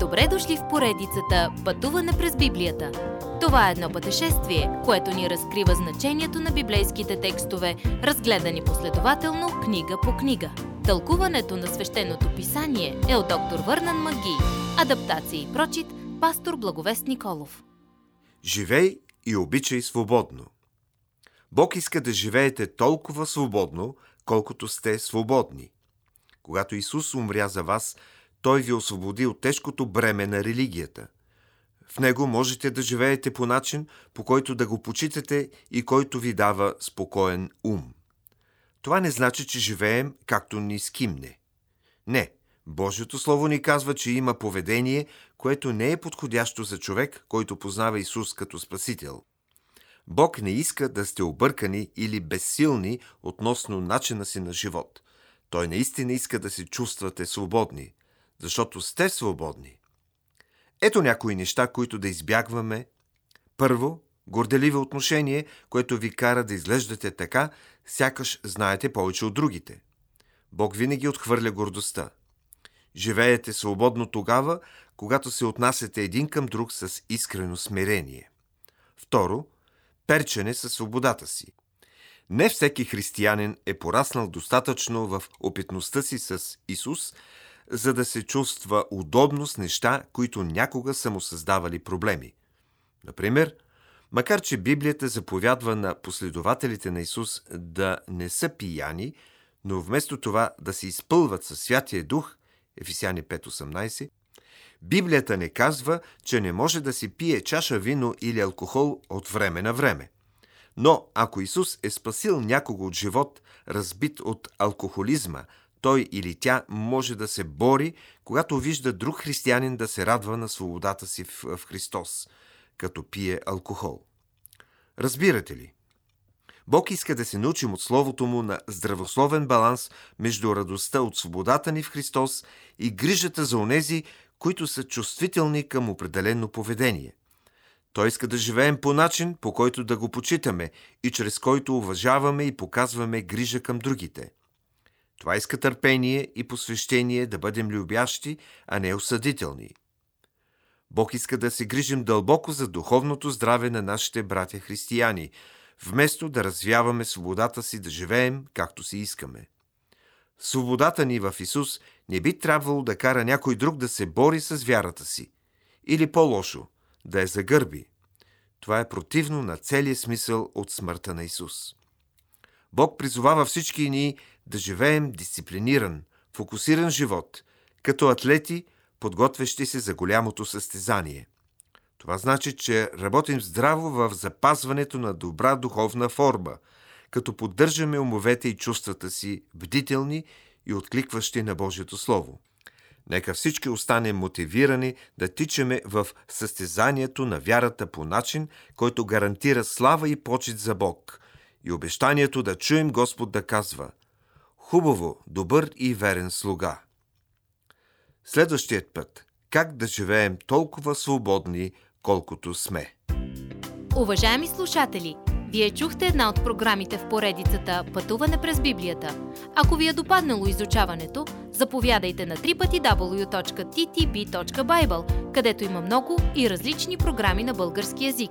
Добре дошли в поредицата Пътуване през Библията. Това е едно пътешествие, което ни разкрива значението на библейските текстове, разгледани последователно книга по книга. Тълкуването на свещеното писание е от доктор Върнан Маги. Адаптация и прочит, пастор Благовест Николов. Живей и обичай свободно. Бог иска да живеете толкова свободно, колкото сте свободни. Когато Исус умря за вас, Той ви освободи от тежкото бреме на религията. В Него можете да живеете по начин, по който да го почитате и който ви дава спокоен ум. Това не значи, че живеем както ни скимне. Не, Божието Слово ни казва, че има поведение, което не е подходящо за човек, който познава Исус като Спасител. Бог не иска да сте объркани или безсилни относно начина си на живот. Той наистина иска да се чувствате свободни, защото сте свободни. Ето някои неща, които да избягваме. Първо, горделиве отношение, което ви кара да изглеждате така, сякаш знаете повече от другите. Бог винаги отхвърля гордостта. Живеете свободно тогава, когато се отнасяте един към друг с искрено смирение. Второ, перчене със свободата си. Не всеки християнин е пораснал достатъчно в опитността си с Исус, за да се чувства удобно с неща, които някога са му създавали проблеми. Например, макар че Библията заповядва на последователите на Исус да не са пияни, но вместо това да се изпълват със Святия Дух, Ефесяни 5.18, Библията не казва, че не може да се пие чаша вино или алкохол от време на време. Но ако Исус е спасил някого от живот, разбит от алкохолизма, той или тя може да се бори, когато вижда друг християнин да се радва на свободата си в, Христос, като пие алкохол. Разбирате ли? Бог иска да се научим от Словото Му на здравословен баланс между радостта от свободата ни в Христос и грижата за онези, които са чувствителни към определено поведение. Той иска да живеем по начин, по който да го почитаме и чрез който уважаваме и показваме грижа към другите. Това иска търпение и посвещение да бъдем любящи, а не осъдителни. Бог иска да се грижим дълбоко за духовното здраве на нашите братя християни, вместо да развяваме свободата си да живеем както си искаме. Свободата ни в Исус не би трябвало да кара някой друг да се бори с вярата си. Или по-лошо, да я загърби. Това е противно на целия смисъл от смъртта на Исус. Бог призовава всички ни да живеем дисциплиниран, фокусиран живот, като атлети, подготвящи се за голямото състезание. Това значи, че работим здраво в запазването на добра духовна форма – като поддържаме умовете и чувствата си бдителни и откликващи на Божието Слово. Нека всички останем мотивирани да тичаме в състезанието на вярата по начин, който гарантира слава и почет за Бог и обещанието да чуем Господ да казва Хубаво, добър и верен слуга. Следващият път – как да живеем толкова свободни, колкото сме. Уважаеми слушатели – вие чухте една от програмите в поредицата Пътуване през Библията. Ако ви е допаднало изучаването, заповядайте на www.ttb.bible, където има много и различни програми на български язик.